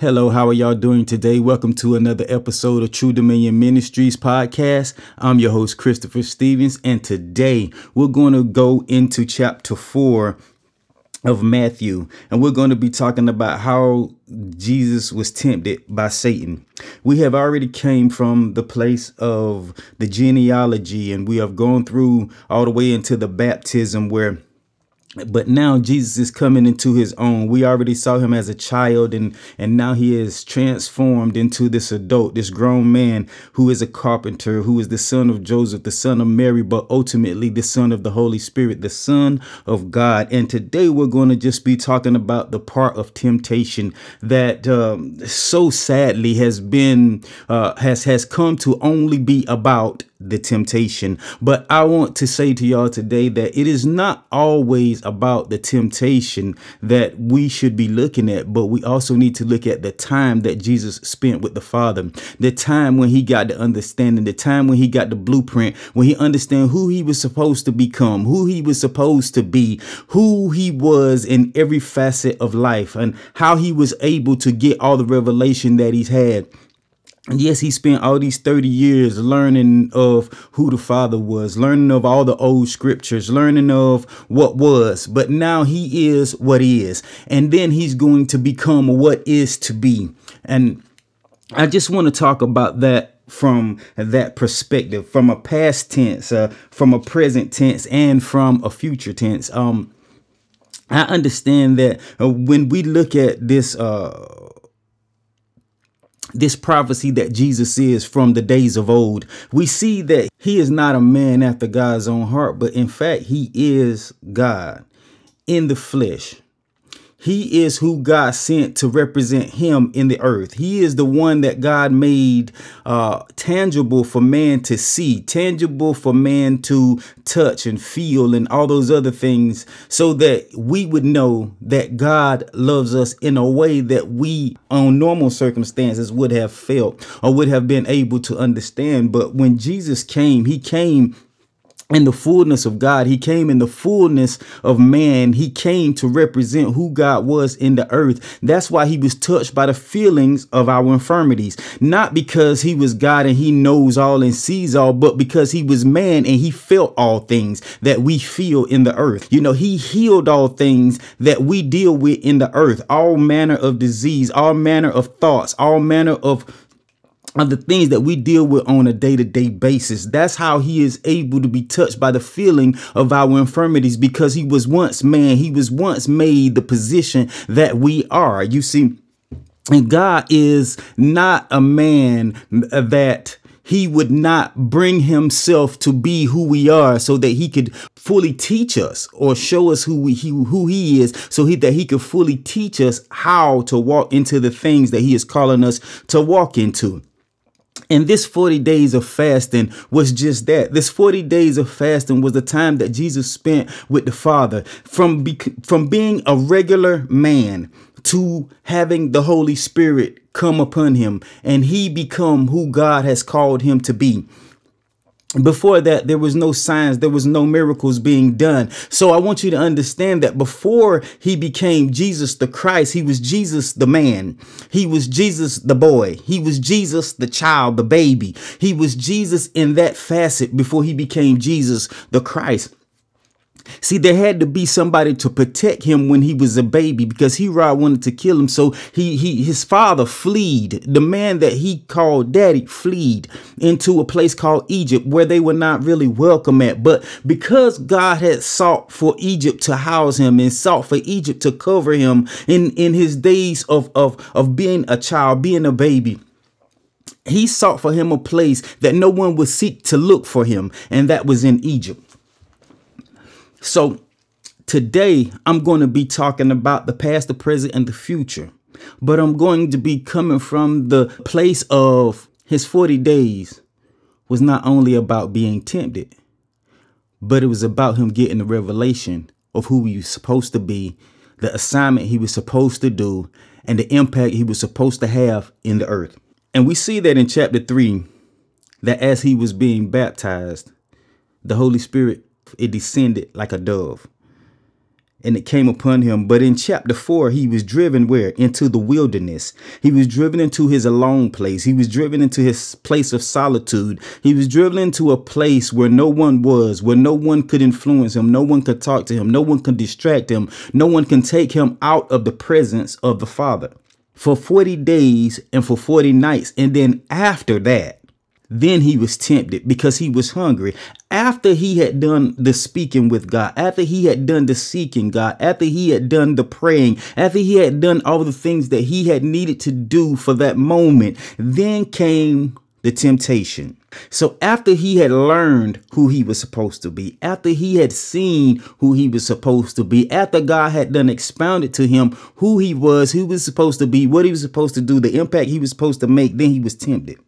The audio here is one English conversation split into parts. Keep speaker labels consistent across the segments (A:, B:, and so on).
A: Hello, how are y'all doing today? Welcome to another episode of True Dominion Ministries podcast. I'm your host, Christopher Stevens, and today we're going to go into chapter four of Matthew, and we're going to be talking about how Jesus was tempted by Satan. We have already came from the place of the genealogy, and we have gone through all the way into the baptism where but now Jesus is coming into his own. We already saw him as a child and and now he is transformed into this adult, this grown man who is a carpenter, who is the son of Joseph, the son of Mary, but ultimately the son of the Holy Spirit, the son of God. And today we're going to just be talking about the part of temptation that um, so sadly has been uh, has has come to only be about the temptation. But I want to say to y'all today that it is not always about the temptation that we should be looking at, but we also need to look at the time that Jesus spent with the Father, the time when he got the understanding, the time when he got the blueprint, when he understand who he was supposed to become, who he was supposed to be, who he was in every facet of life, and how he was able to get all the revelation that he's had yes, he spent all these 30 years learning of who the Father was, learning of all the old scriptures, learning of what was, but now he is what is. And then he's going to become what is to be. And I just want to talk about that from that perspective, from a past tense, uh, from a present tense, and from a future tense. Um, I understand that uh, when we look at this uh, this prophecy that Jesus is from the days of old, we see that he is not a man after God's own heart, but in fact, he is God in the flesh. He is who God sent to represent him in the earth. He is the one that God made uh, tangible for man to see, tangible for man to touch and feel, and all those other things, so that we would know that God loves us in a way that we, on normal circumstances, would have felt or would have been able to understand. But when Jesus came, he came in the fullness of God. He came in the fullness of man. He came to represent who God was in the earth. That's why he was touched by the feelings of our infirmities, not because he was God and he knows all and sees all, but because he was man and he felt all things that we feel in the earth. You know, he healed all things that we deal with in the earth, all manner of disease, all manner of thoughts, all manner of of the things that we deal with on a day-to-day basis. That's how he is able to be touched by the feeling of our infirmities because he was once man. He was once made the position that we are. You see, and God is not a man uh, that he would not bring himself to be who we are so that he could fully teach us or show us who we he, who he is so he that he could fully teach us how to walk into the things that he is calling us to walk into. And this 40 days of fasting was just that. This 40 days of fasting was the time that Jesus spent with the Father from, be- from being a regular man to having the Holy Spirit come upon him and he become who God has called him to be before that there was no signs there was no miracles being done. So i want you to understand that before he became jesus the christ he was jesus the man. He was jesus the boy. He was jesus the child the baby. He was jesus in that facet before he became jesus the christ See, there had to be somebody to protect him when he was a baby because Herod wanted to kill him. So he, he his father fled. The man that he called daddy fled into a place called Egypt where they were not really welcome at. But because God had sought for Egypt to house him and sought for Egypt to cover him in, in his days of, of, of being a child, being a baby, he sought for him a place that no one would seek to look for him, and that was in Egypt. So today I'm going to be talking about the past, the present, and the future. But I'm going to be coming from the place of his 40 days was not only about being tempted, but it was about him getting the revelation of who he was supposed to be, the assignment he was supposed to do, and the impact he was supposed to have in the earth. And we see that in chapter 3 that as he was being baptized, the Holy Spirit it descended like a dove. and it came upon him. But in chapter four, he was driven where? Into the wilderness. He was driven into his alone place. He was driven into his place of solitude. He was driven into a place where no one was, where no one could influence him. No one could talk to him. No one could distract him. No one can take him out of the presence of the Father for 40 days and for 40 nights. And then after that, then he was tempted because he was hungry. After he had done the speaking with God, after he had done the seeking God, after he had done the praying, after he had done all the things that he had needed to do for that moment, then came the temptation. So after he had learned who he was supposed to be, after he had seen who he was supposed to be, after God had done expounded to him who he was, who he was supposed to be, what he was supposed to do, the impact he was supposed to make, then he was tempted.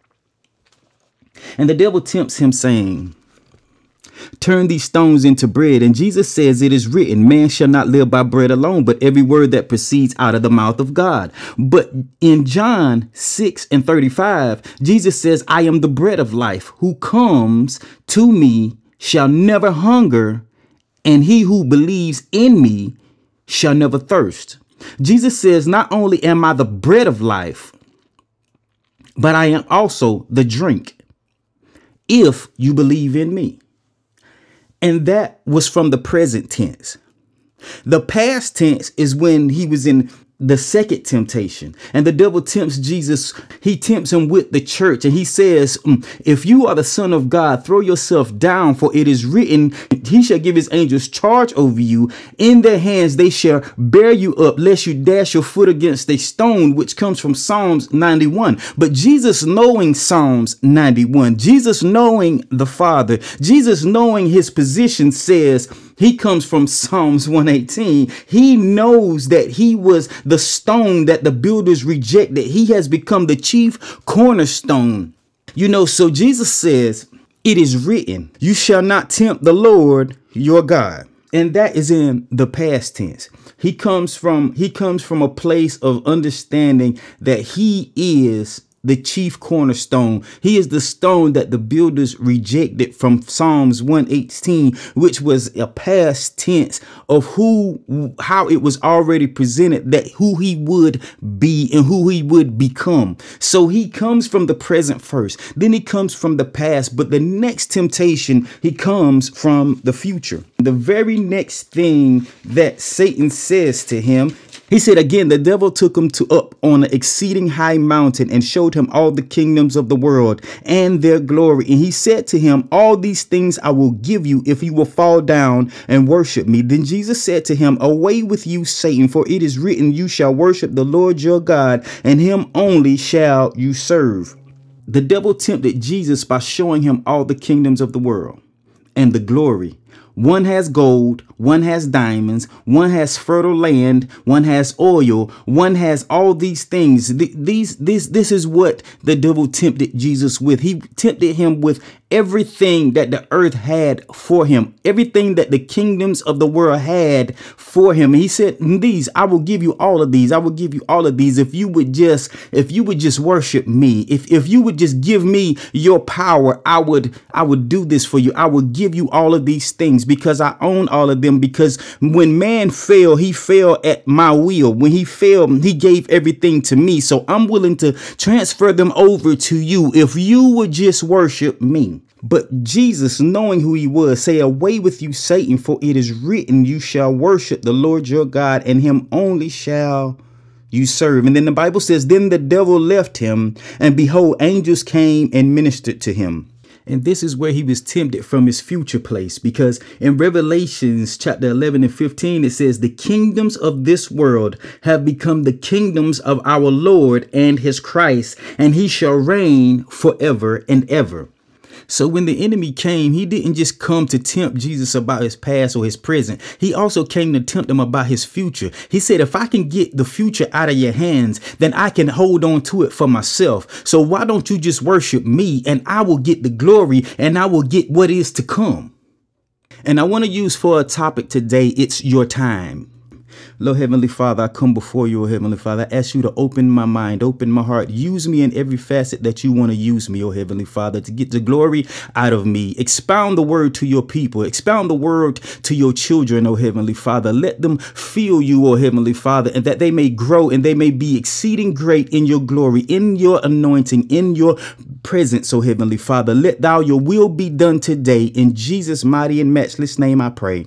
A: And the devil tempts him, saying, Turn these stones into bread. And Jesus says, It is written, Man shall not live by bread alone, but every word that proceeds out of the mouth of God. But in John 6 and 35, Jesus says, I am the bread of life. Who comes to me shall never hunger, and he who believes in me shall never thirst. Jesus says, Not only am I the bread of life, but I am also the drink if you believe in me. And that was from the present tense. The past tense is when he was in the second temptation. And the devil tempts Jesus. He tempts him with the church. And he says, mm, If you are the Son of God, throw yourself down, for it is written, He shall give His angels charge over you. In their hands they shall bear you up, lest you dash your foot against a stone, which comes from Psalms 91. But Jesus, knowing Psalms 91, Jesus knowing the Father, Jesus knowing his position, says, he comes from Psalms 118. He knows that he was the stone that the builders rejected. He has become the chief cornerstone. You know, so Jesus says, It is written, You shall not tempt the Lord your God. And that is in the past tense. He comes from he comes from a place of understanding that he is the chief cornerstone. He is the stone that the builders rejected from Psalms 118, which was a past tense of who, how it was already presented that who he would be and who he would become. So he comes from the present first, then he comes from the past, but the next temptation, he comes from the future. The very next thing that Satan says to him he said again, the devil took him to up on an exceeding high mountain and showed him all the kingdoms of the world and their glory. And he said to him, All these things I will give you if you will fall down and worship me. Then Jesus said to him, Away with you, Satan, for it is written, You shall worship the Lord your God, and him only shall you serve. The devil tempted Jesus by showing him all the kingdoms of the world and the glory one has gold, one has diamonds, one has fertile land, one has oil, one has all these things. These this this is what the devil tempted Jesus with. He tempted him with everything that the earth had for him, everything that the kingdoms of the world had for him. he said, These, I will give you all of these. I will give you all of these if you would just, if you would just worship me. If if you would just give me your power, I would, I would do this for you. I will give you all of these things because I own all of them. Because when man fell, he fell at my will. When he fell, he gave everything to me. So I'm willing to transfer them over to you if you would just worship me. But Jesus, knowing who he was, say, Away with you, Satan, for it is written, You shall worship the Lord your God, and him only shall you serve. And then the Bible says, Then the devil left him, and behold, angels came and ministered to him. And this is where he was tempted from his future place because in Revelations chapter 11 and 15, it says, The kingdoms of this world have become the kingdoms of our Lord and his Christ, and he shall reign forever and ever. So when the enemy came, he didn't just come to tempt Jesus about his past or his present. He also came to tempt him about his future. He said, if I can get the future out of your hands, then I can hold on to it for myself. So why don't you just worship me and I will get the glory and I will get what is to come. And I want to use for a topic today, it's your time. Lord Heavenly Father, I come before you, oh Heavenly Father. I ask you to open my mind, open my heart. Use me in every facet that you want to use me, oh Heavenly Father, to get the glory out of me. Expound the word to your people. Expound the word to your children, oh Heavenly Father. Let them feel you, oh Heavenly Father, and that they may grow and they may be exceeding great in your glory, in your anointing, in your presence, oh Heavenly Father. Let thou your will be done today. In Jesus' mighty and matchless name I pray.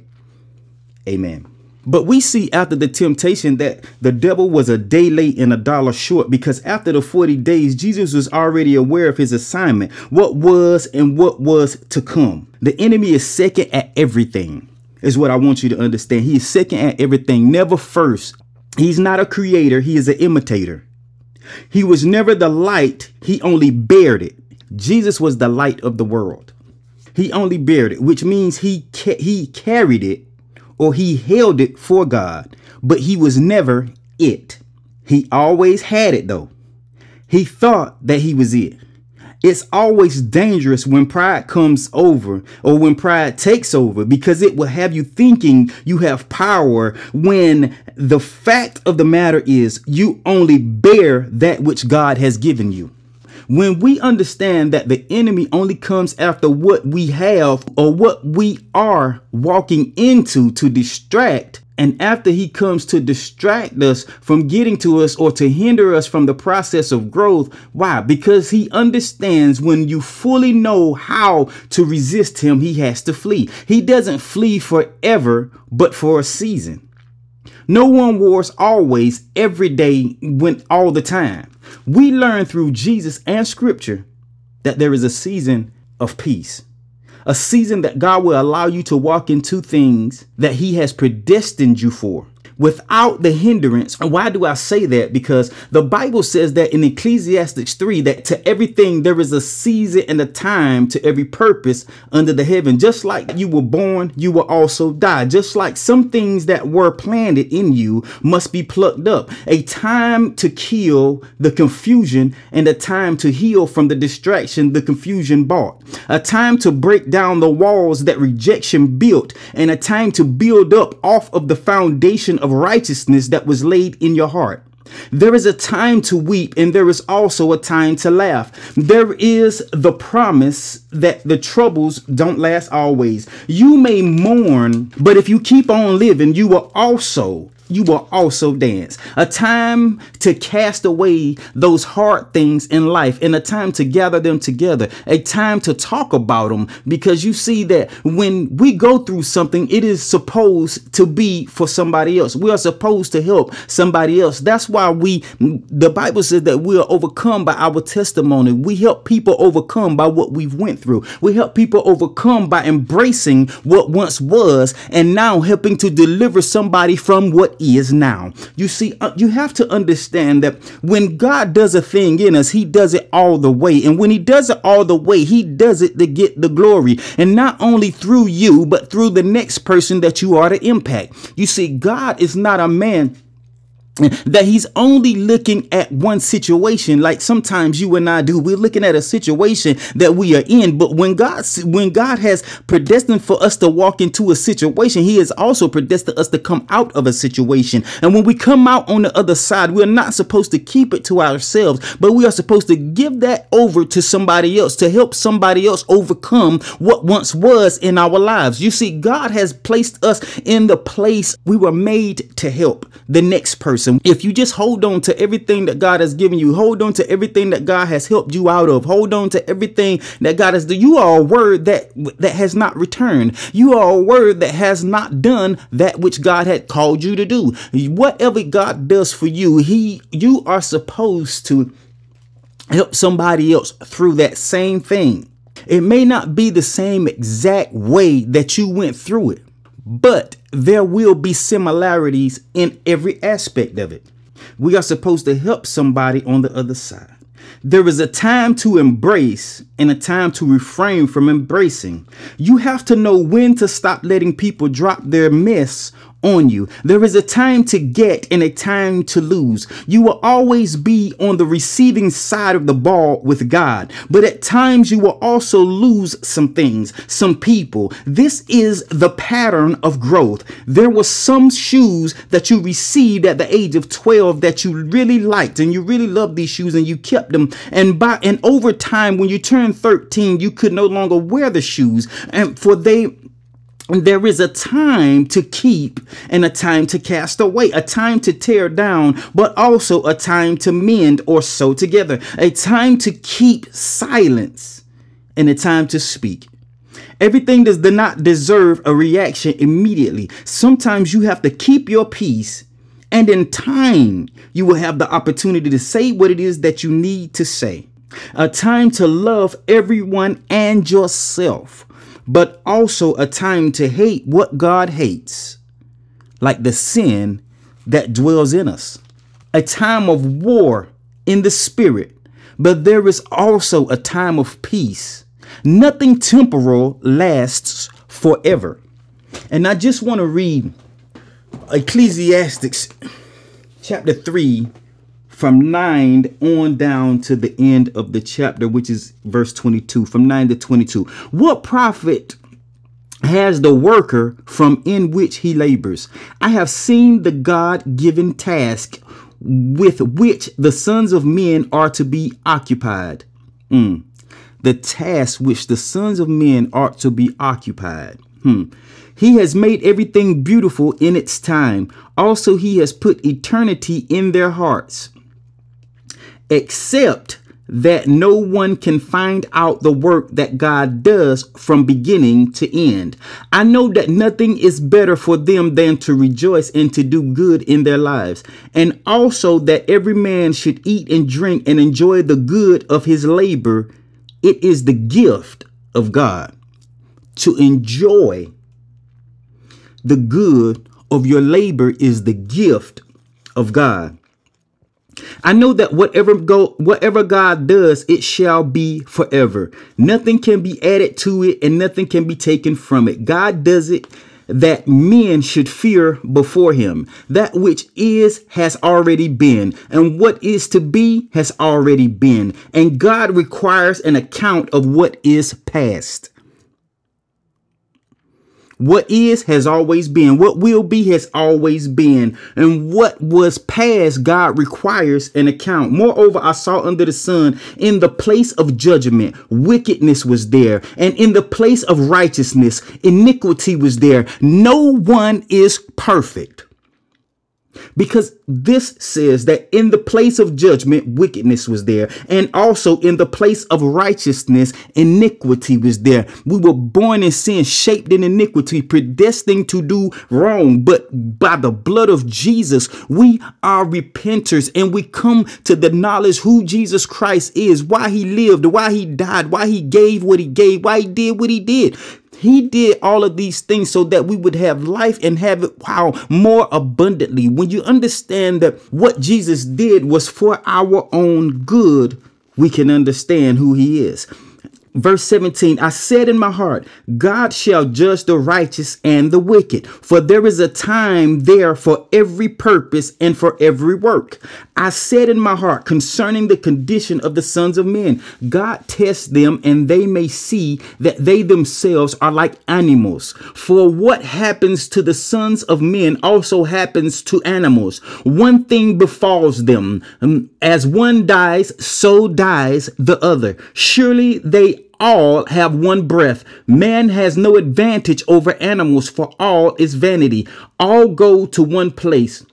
A: Amen. But we see after the temptation that the devil was a day late and a dollar short because after the 40 days, Jesus was already aware of his assignment, what was and what was to come. The enemy is second at everything, is what I want you to understand. He is second at everything, never first. He's not a creator, he is an imitator. He was never the light, he only bared it. Jesus was the light of the world. He only bared it, which means he ca- he carried it or he held it for God, but he was never it. He always had it though. He thought that he was it. It's always dangerous when pride comes over or when pride takes over because it will have you thinking you have power when the fact of the matter is you only bear that which God has given you. When we understand that the enemy only comes after what we have or what we are walking into to distract, and after he comes to distract us from getting to us or to hinder us from the process of growth, why? Because he understands when you fully know how to resist him, he has to flee. He doesn't flee forever, but for a season. No one wars always, every day, when all the time. We learn through Jesus and scripture that there is a season of peace, a season that God will allow you to walk into things that He has predestined you for without the hindrance. And why do I say that? Because the Bible says that in Ecclesiastes 3 that to everything there is a season and a time to every purpose under the heaven. Just like you were born, you will also die. Just like some things that were planted in you must be plucked up. A time to kill the confusion and a time to heal from the distraction the confusion brought. A time to break down the walls that rejection built and a time to build up off of the foundation of righteousness that was laid in your heart. There is a time to weep and there is also a time to laugh. There is the promise that the troubles don't last always. You may mourn, but if you keep on living, you will also you will also dance. A time to cast away those hard things in life and a time to gather them together. A time to talk about them because you see that when we go through something, it is supposed to be for somebody else. We are supposed to help somebody else. That's why we, the Bible says that we are overcome by our testimony. We help people overcome by what we've went through. We help people overcome by embracing what once was and now helping to deliver somebody from what is now. You see, uh, you have to understand that when God does a thing in us, he does it all the way. And when he does it all the way, he does it to get the glory. And not only through you, but through the next person that you are to impact. You see, God is not a man that he's only looking at one situation like sometimes you and I do. We're looking at a situation that we are in but when God when God has predestined for us to walk into a situation he has also predestined us to come out of a situation. And when we come out on the other side we're not supposed to keep it to ourselves but we are supposed to give that over to somebody else to help somebody else overcome what once was in our lives. You see God has placed us in the place we were made to help the next person person. If you just hold on to everything that God has given you, hold on to everything that God has helped you out of, hold on to everything that God has done. You are a word that that has not returned. You are a word that has not done that which God had called you to do. Whatever God does for you, He you are supposed to help somebody else through that same thing. It may not be the same exact way that you went through it, but there will be similarities in every aspect of it. We are supposed to help somebody on the other side. There is a time to embrace and a time to refrain from embracing. You have to know when to stop letting people drop their mess on you. There is a time to get and a time to lose. You will always be on the receiving side of the ball with God, but at times you will also lose some things, some people. This is the pattern of growth. There were some shoes that you received at the age of 12 that you really liked and you really loved these shoes and you kept them. And by and over time, when you turned 13, you could no longer wear the shoes. And for they there is a time to keep and a time to cast away, a time to tear down, but also a time to mend or sew together, a time to keep silence and a time to speak. Everything does not deserve a reaction immediately. Sometimes you have to keep your peace, and in time, you will have the opportunity to say what it is that you need to say. A time to love everyone and yourself but also a time to hate what God hates, like the sin that dwells in us. A time of war in the spirit, but there is also a time of peace. Nothing temporal lasts forever. And I just want to read Ecclesiastics chapter 3 from 9 on down to the end of the chapter, which is verse 22, from 9 to 22. What profit has the worker from in which he labors? I have seen the God given task with which the sons of men are to be occupied. Mm. The task which the sons of men are to be occupied. Hmm. He has made everything beautiful in its time. Also, he has put eternity in their hearts except that no one can find out the work that God does from beginning to end. I know that nothing is better for them than to rejoice and to do good in their lives, and also that every man should eat and drink and enjoy the good of his labor. It is the gift of God to enjoy the good of your labor is the gift of God. I know that whatever go whatever God does, it shall be forever. Nothing can be added to it and nothing can be taken from it. God does it that men should fear before him. That which is has already been, and what is to be has already been. And God requires an account of what is past. What is has always been. What will be has always been. And what was past, God requires an account. Moreover, I saw under the sun in the place of judgment, wickedness was there. And in the place of righteousness, iniquity was there. No one is perfect. Because this says that in the place of judgment, wickedness was there. And also in the place of righteousness, iniquity was there. We were born in sin, shaped in iniquity, predestined to do wrong. But by the blood of Jesus, we are repenters and we come to the knowledge who Jesus Christ is, why he lived, why he died, why he gave what he gave, why he did what he did. He did all of these things so that we would have life and have it, wow, more abundantly. When you understand that what Jesus did was for our own good, we can understand who he is. Verse 17, I said in my heart, God shall judge the righteous and the wicked, for there is a time there for every purpose and for every work. I said in my heart concerning the condition of the sons of men, God tests them and they may see that they themselves are like animals. For what happens to the sons of men also happens to animals. One thing befalls them. Um, as one dies, so dies the other. Surely they all have one breath. Man has no advantage over animals, for all is vanity. All go to one place.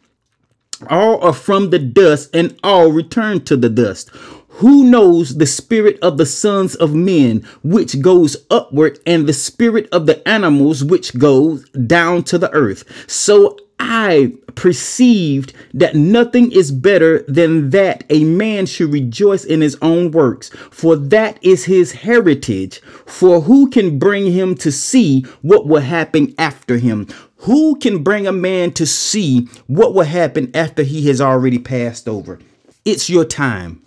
A: All are from the dust, and all return to the dust. Who knows the spirit of the sons of men, which goes upward, and the spirit of the animals, which goes down to the earth? So I perceived that nothing is better than that a man should rejoice in his own works, for that is his heritage. For who can bring him to see what will happen after him? Who can bring a man to see what will happen after he has already passed over? It's your time.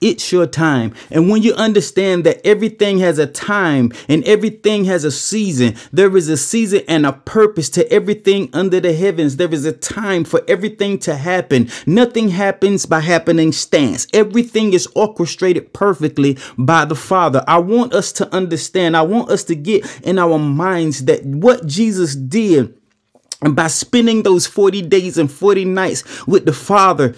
A: It's your time. And when you understand that everything has a time and everything has a season, there is a season and a purpose to everything under the heavens. There is a time for everything to happen. Nothing happens by happening stance. Everything is orchestrated perfectly by the Father. I want us to understand, I want us to get in our minds that what Jesus did and by spending those 40 days and 40 nights with the Father,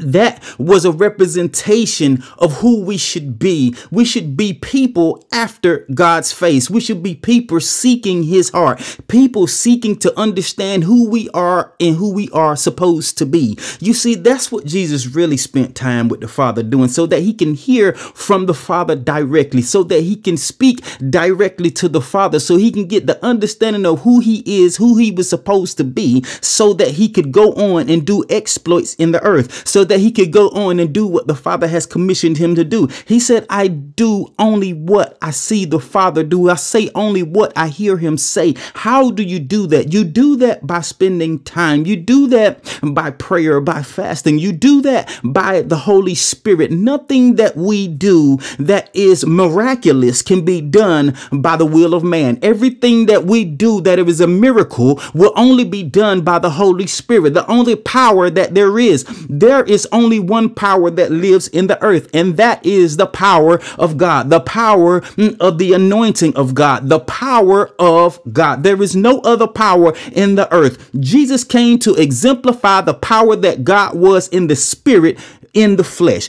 A: that was a representation of who we should be. We should be people after God's face. We should be people seeking his heart, people seeking to understand who we are and who we are supposed to be. You see, that's what Jesus really spent time with the Father doing so that he can hear from the Father directly, so that he can speak directly to the Father, so he can get the understanding of who he is, who he was supposed to be, so that he could go on and do exploits in the earth. So that he could go on and do what the Father has commissioned him to do. He said, I do only what I see the Father do. I say only what I hear him say. How do you do that? You do that by spending time. You do that by prayer, by fasting. You do that by the Holy Spirit. Nothing that we do that is miraculous can be done by the will of man. Everything that we do that is a miracle will only be done by the Holy Spirit. The only power that there is. There is is only one power that lives in the earth, and that is the power of God, the power mm, of the anointing of God, the power of God. There is no other power in the earth. Jesus came to exemplify the power that God was in the spirit, in the flesh.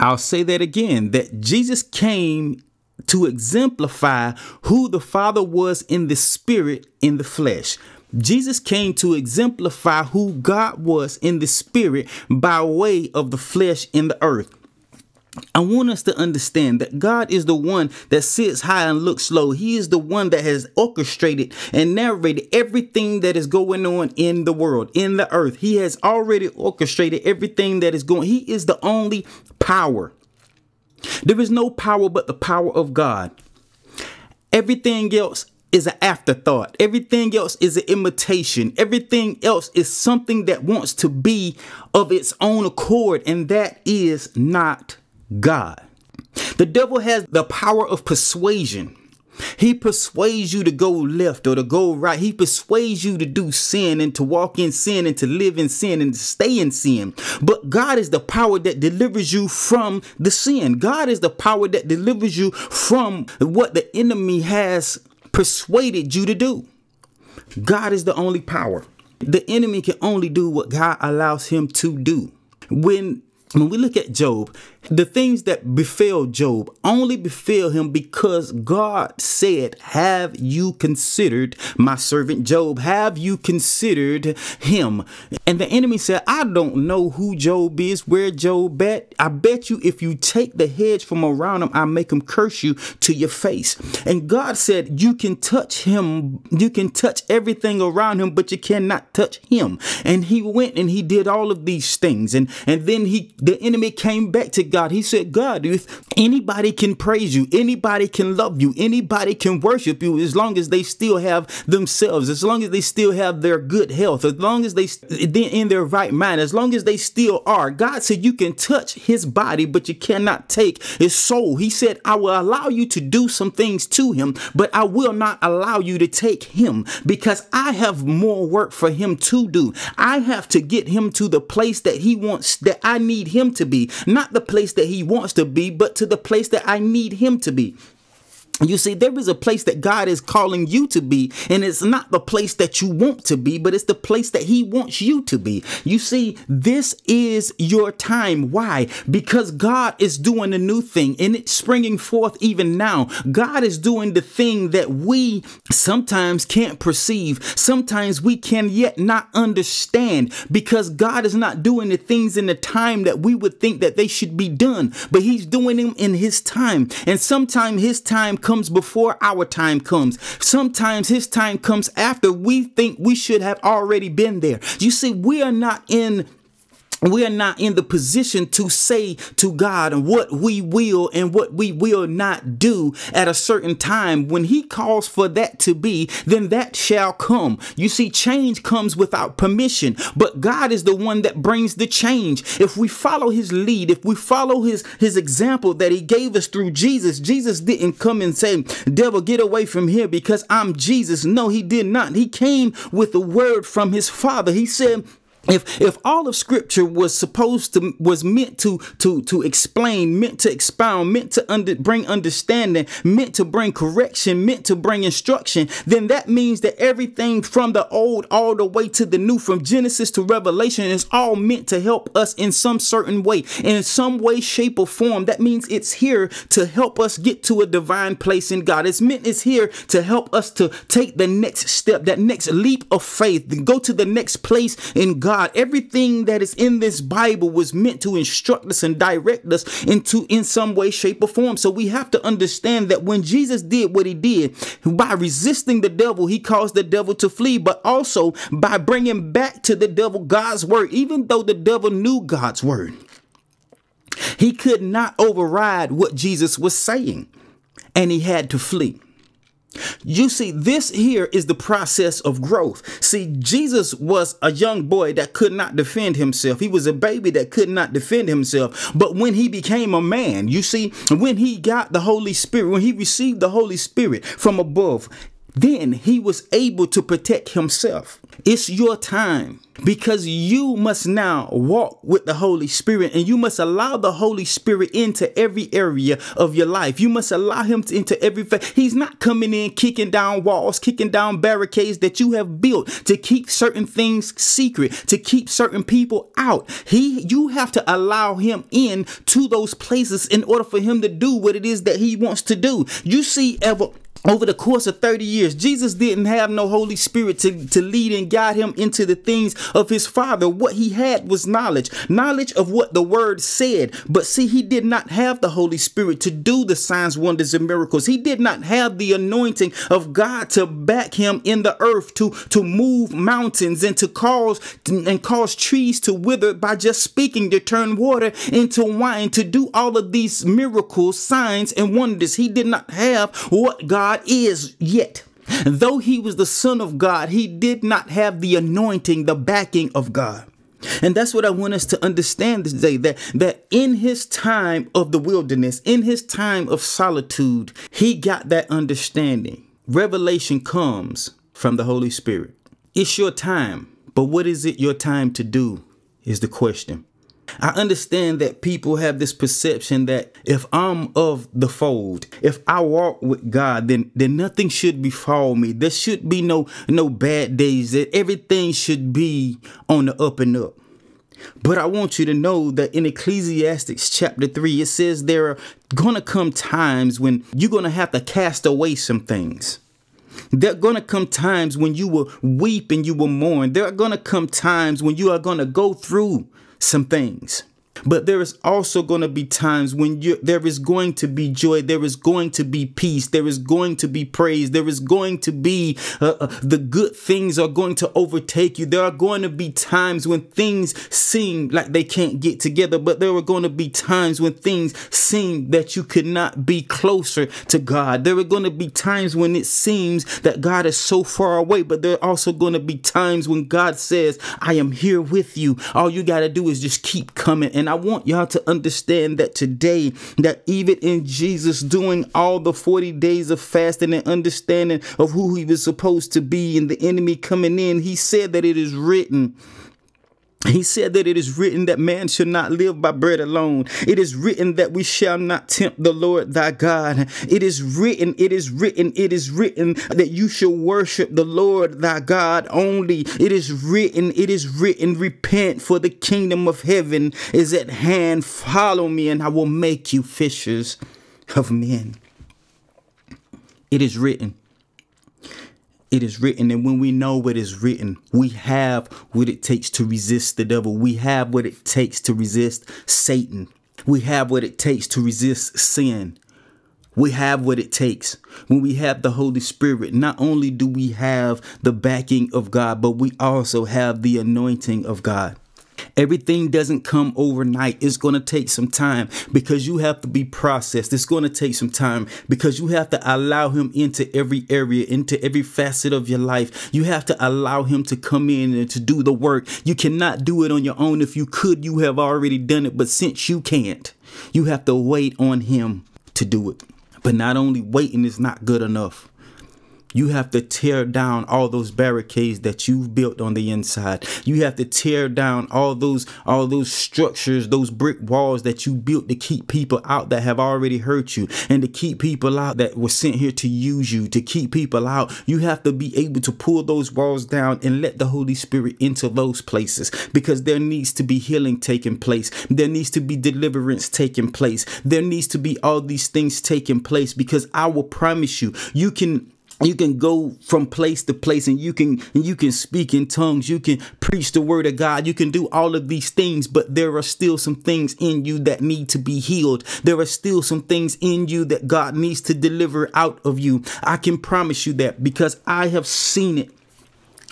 A: I'll say that again that Jesus came to exemplify who the Father was in the spirit, in the flesh. Jesus came to exemplify who God was in the spirit by way of the flesh in the earth. I want us to understand that God is the one that sits high and looks low. He is the one that has orchestrated and narrated everything that is going on in the world, in the earth. He has already orchestrated everything that is going. He is the only power. There is no power but the power of God. Everything else is an afterthought. Everything else is an imitation. Everything else is something that wants to be of its own accord, and that is not God. The devil has the power of persuasion. He persuades you to go left or to go right. He persuades you to do sin and to walk in sin and to live in sin and to stay in sin. But God is the power that delivers you from the sin. God is the power that delivers you from what the enemy has persuaded you to do. God is the only power. The enemy can only do what God allows him to do. When when we look at Job, the things that befell Job only befell him because God said, Have you considered my servant Job? Have you considered him? And the enemy said, I don't know who Job is, where Job at. I bet you if you take the hedge from around him, I make him curse you to your face. And God said, You can touch him, you can touch everything around him, but you cannot touch him. And he went and he did all of these things. And, and then he the enemy came back to God. He said, God, if anybody can praise you, anybody can love you, anybody can worship you as long as they still have themselves, as long as they still have their good health, as long as they in their right mind, as long as they still are. God said you can touch his body, but you cannot take his soul. He said, I will allow you to do some things to him, but I will not allow you to take him because I have more work for him to do. I have to get him to the place that he wants, that I need him to be, not the place that he wants to be, but to the place that I need him to be. You see, there is a place that God is calling you to be, and it's not the place that you want to be, but it's the place that He wants you to be. You see, this is your time. Why? Because God is doing a new thing, and it's springing forth even now. God is doing the thing that we sometimes can't perceive, sometimes we can yet not understand, because God is not doing the things in the time that we would think that they should be done, but He's doing them in His time, and sometimes His time comes before our time comes. Sometimes his time comes after we think we should have already been there. You see, we are not in we are not in the position to say to God what we will and what we will not do at a certain time. When He calls for that to be, then that shall come. You see, change comes without permission, but God is the one that brings the change. If we follow His lead, if we follow His His example that He gave us through Jesus, Jesus didn't come and say, "Devil, get away from here because I'm Jesus." No, He did not. He came with the word from His Father. He said if if all of scripture was supposed to was meant to to to explain meant to expound meant to under, bring understanding meant to bring correction meant to bring instruction then that means that everything from the old all the way to the new from genesis to revelation is all meant to help us in some certain way in some way shape or form. That means it's here to help us get to a divine place in god. It's meant it's here to help us to take the next step that next leap of faith go to the next place in god God. Everything that is in this Bible was meant to instruct us and direct us into in some way, shape, or form. So we have to understand that when Jesus did what he did, by resisting the devil, he caused the devil to flee, but also by bringing back to the devil God's word, even though the devil knew God's word. He could not override what Jesus was saying, and he had to flee. You see, this here is the process of growth. See, Jesus was a young boy that could not defend himself. He was a baby that could not defend himself. But when he became a man, you see, when he got the Holy Spirit, when he received the Holy Spirit from above, then he was able to protect himself. It's your time because you must now walk with the Holy Spirit and you must allow the Holy Spirit into every area of your life. You must allow him to, into every fa- He's not coming in kicking down walls, kicking down barricades that you have built to keep certain things secret, to keep certain people out. He you have to allow him in to those places in order for him to do what it is that he wants to do. You see ever over the course of 30 years, Jesus didn't have no Holy Spirit to, to lead and guide him into the things of his Father. What he had was knowledge, knowledge of what the Word said. But see, he did not have the Holy Spirit to do the signs, wonders, and miracles. He did not have the anointing of God to back him in the earth, to, to move mountains and to cause and cause trees to wither by just speaking, to turn water into wine, to do all of these miracles, signs, and wonders. He did not have what God God is yet. Though he was the Son of God, he did not have the anointing, the backing of God. And that's what I want us to understand today that, that in his time of the wilderness, in his time of solitude, he got that understanding. Revelation comes from the Holy Spirit. It's your time, but what is it your time to do is the question. I understand that people have this perception that if I'm of the fold, if I walk with God, then then nothing should befall me. There should be no no bad days. That everything should be on the up and up. But I want you to know that in Ecclesiastes chapter 3, it says there are going to come times when you're going to have to cast away some things. There are going to come times when you will weep and you will mourn. There are going to come times when you are going to go through some things. But there is also going to be times when you there is going to be joy, there is going to be peace, there is going to be praise, there is going to be uh, uh, the good things are going to overtake you. There are going to be times when things seem like they can't get together, but there are going to be times when things seem that you could not be closer to God. There are going to be times when it seems that God is so far away, but there are also going to be times when God says, "I am here with you." All you got to do is just keep coming and I I want y'all to understand that today, that even in Jesus doing all the 40 days of fasting and understanding of who he was supposed to be and the enemy coming in, he said that it is written. He said that it is written that man should not live by bread alone. It is written that we shall not tempt the Lord thy God. It is written, it is written, it is written that you shall worship the Lord thy God only. It is written, it is written, repent for the kingdom of heaven is at hand. Follow me and I will make you fishers of men. It is written. It is written, and when we know what is written, we have what it takes to resist the devil. We have what it takes to resist Satan. We have what it takes to resist sin. We have what it takes. When we have the Holy Spirit, not only do we have the backing of God, but we also have the anointing of God. Everything doesn't come overnight. It's going to take some time because you have to be processed. It's going to take some time because you have to allow him into every area, into every facet of your life. You have to allow him to come in and to do the work. You cannot do it on your own. If you could, you have already done it. But since you can't, you have to wait on him to do it. But not only waiting is not good enough. You have to tear down all those barricades that you've built on the inside. You have to tear down all those all those structures, those brick walls that you built to keep people out that have already hurt you and to keep people out that were sent here to use you, to keep people out. You have to be able to pull those walls down and let the Holy Spirit into those places because there needs to be healing taking place. There needs to be deliverance taking place. There needs to be all these things taking place because I will promise you, you can you can go from place to place and you can and you can speak in tongues. You can preach the word of god. You can do all of these things but there are still some things in you that need to be healed. There are still some things in you that god needs to deliver out of you. I can promise you that because i have seen it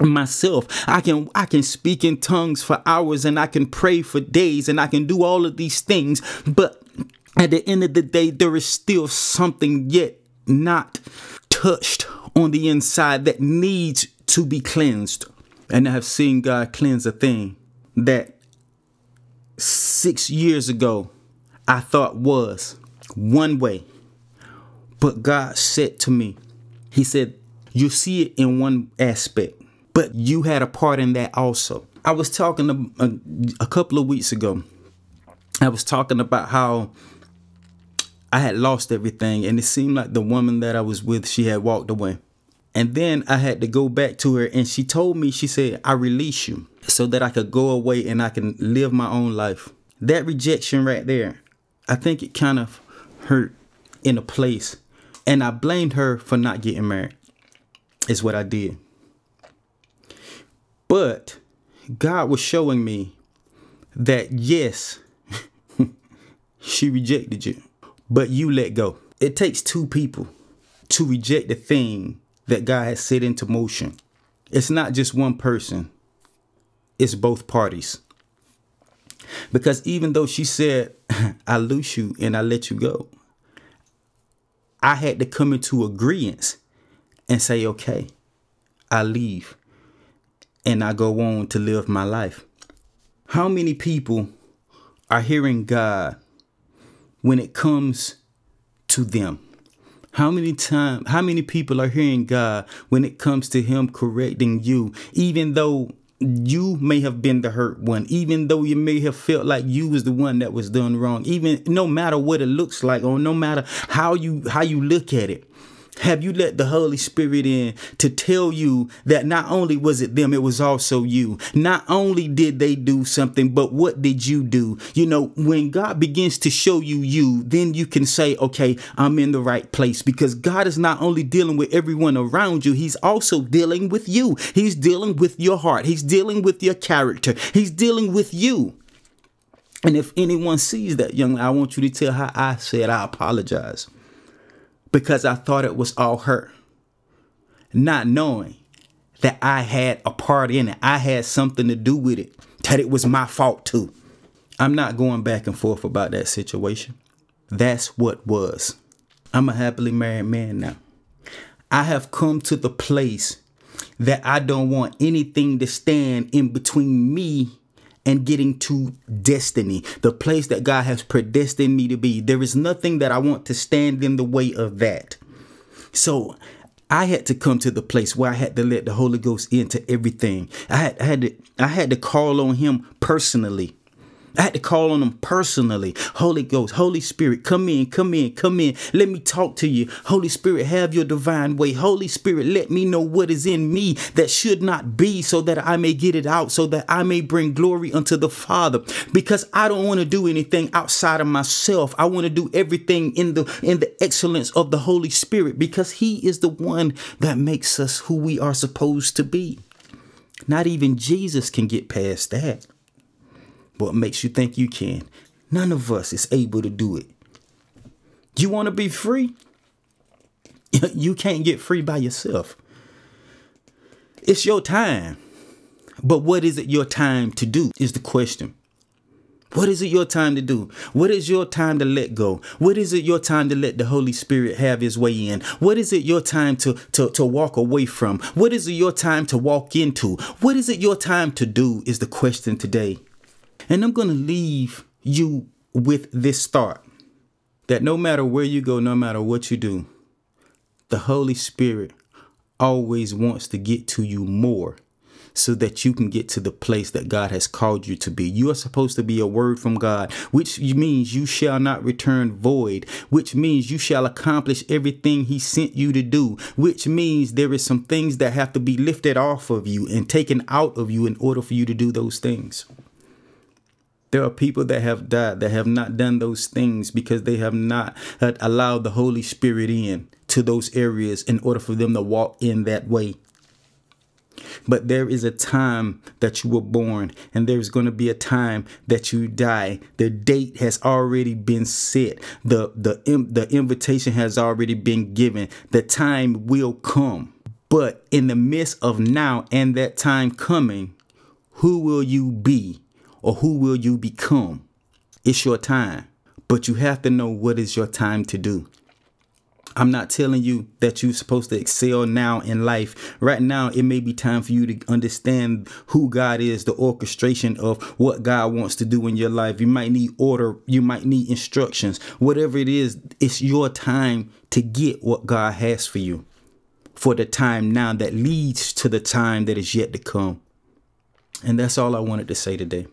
A: myself. I can i can speak in tongues for hours and i can pray for days and i can do all of these things but at the end of the day there is still something yet not touched on the inside that needs to be cleansed. And I have seen God cleanse a thing that six years ago I thought was one way. But God said to me, He said, You see it in one aspect, but you had a part in that also. I was talking a, a, uh, a couple of weeks ago. I was talking about how I had lost everything and it seemed like the woman that I was with, she had walked away. And then I had to go back to her and she told me, she said, I release you so that I could go away and I can live my own life. That rejection right there, I think it kind of hurt in a place. And I blamed her for not getting married, is what I did. But God was showing me that yes, she rejected you but you let go. It takes two people to reject the thing that God has set into motion. It's not just one person, it's both parties. Because even though she said, I loose you and I let you go, I had to come into agreement and say, okay, I leave and I go on to live my life. How many people are hearing God when it comes to them. How many times, how many people are hearing God when it comes to Him correcting you, even though you may have been the hurt one, even though you may have felt like you was the one that was done wrong, even no matter what it looks like, or no matter how you how you look at it. Have you let the Holy Spirit in to tell you that not only was it them, it was also you? Not only did they do something, but what did you do? You know, when God begins to show you you, then you can say, okay, I'm in the right place because God is not only dealing with everyone around you, He's also dealing with you. He's dealing with your heart, He's dealing with your character, He's dealing with you. And if anyone sees that, young, I want you to tell how I said I apologize because I thought it was all her, not knowing that I had a part in it. I had something to do with it, that it was my fault too. I'm not going back and forth about that situation. That's what was. I'm a happily married man now. I have come to the place that I don't want anything to stand in between me and getting to destiny, the place that God has predestined me to be. There is nothing that I want to stand in the way of that. So I had to come to the place where I had to let the Holy Ghost into everything. I had, I had to I had to call on him personally. I had to call on them personally. Holy Ghost, Holy Spirit, come in, come in, come in. Let me talk to you. Holy Spirit, have your divine way. Holy Spirit, let me know what is in me that should not be so that I may get it out, so that I may bring glory unto the Father. Because I don't want to do anything outside of myself. I want to do everything in the in the excellence of the Holy Spirit because He is the one that makes us who we are supposed to be. Not even Jesus can get past that. What makes you think you can? None of us is able to do it. You want to be free? You can't get free by yourself. It's your time. But what is it your time to do is the question. What is it your time to do? What is your time to let go? What is it your time to let the Holy Spirit have his way in? What is it your time to, to, to walk away from? What is it your time to walk into? What is it your time to do is the question today. And I'm going to leave you with this thought that no matter where you go, no matter what you do, the Holy Spirit always wants to get to you more so that you can get to the place that God has called you to be. You are supposed to be a word from God, which means you shall not return void, which means you shall accomplish everything He sent you to do, which means there is some things that have to be lifted off of you and taken out of you in order for you to do those things. There are people that have died that have not done those things because they have not allowed the Holy Spirit in to those areas in order for them to walk in that way. But there is a time that you were born, and there's going to be a time that you die. The date has already been set. The the the invitation has already been given. The time will come. But in the midst of now and that time coming, who will you be or who will you become? It's your time. But you have to know what is your time to do. I'm not telling you that you're supposed to excel now in life. Right now, it may be time for you to understand who God is, the orchestration of what God wants to do in your life. You might need order, you might need instructions. Whatever it is, it's your time to get what God has for you for the time now that leads to the time that is yet to come. And that's all I wanted to say today.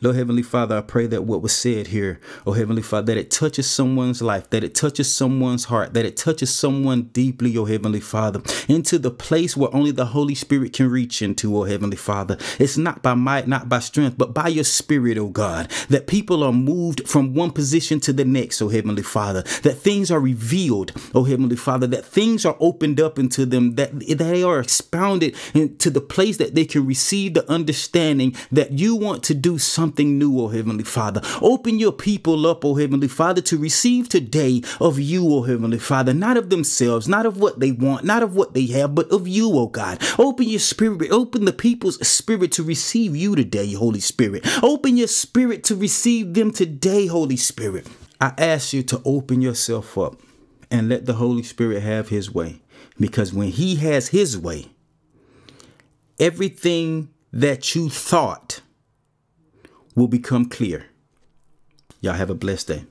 A: Lord Heavenly Father, I pray that what was said here, oh Heavenly Father, that it touches someone's life, that it touches someone's heart, that it touches someone deeply, oh Heavenly Father, into the place where only the Holy Spirit can reach into, oh Heavenly Father. It's not by might, not by strength, but by your Spirit, oh God, that people are moved from one position to the next, oh Heavenly Father, that things are revealed, oh Heavenly Father, that things are opened up into them, that they are expounded into the place that they can receive the understanding that you want to do something something new, O Heavenly Father. Open your people up, O Heavenly Father, to receive today of you, O Heavenly Father, not of themselves, not of what they want, not of what they have, but of you, O God. Open your spirit, open the people's spirit to receive you today, Holy Spirit. Open your spirit to receive them today, Holy Spirit. I ask you to open yourself up and let the Holy Spirit have his way. Because when he has his way, everything that you thought will become clear. Y'all have a blessed day.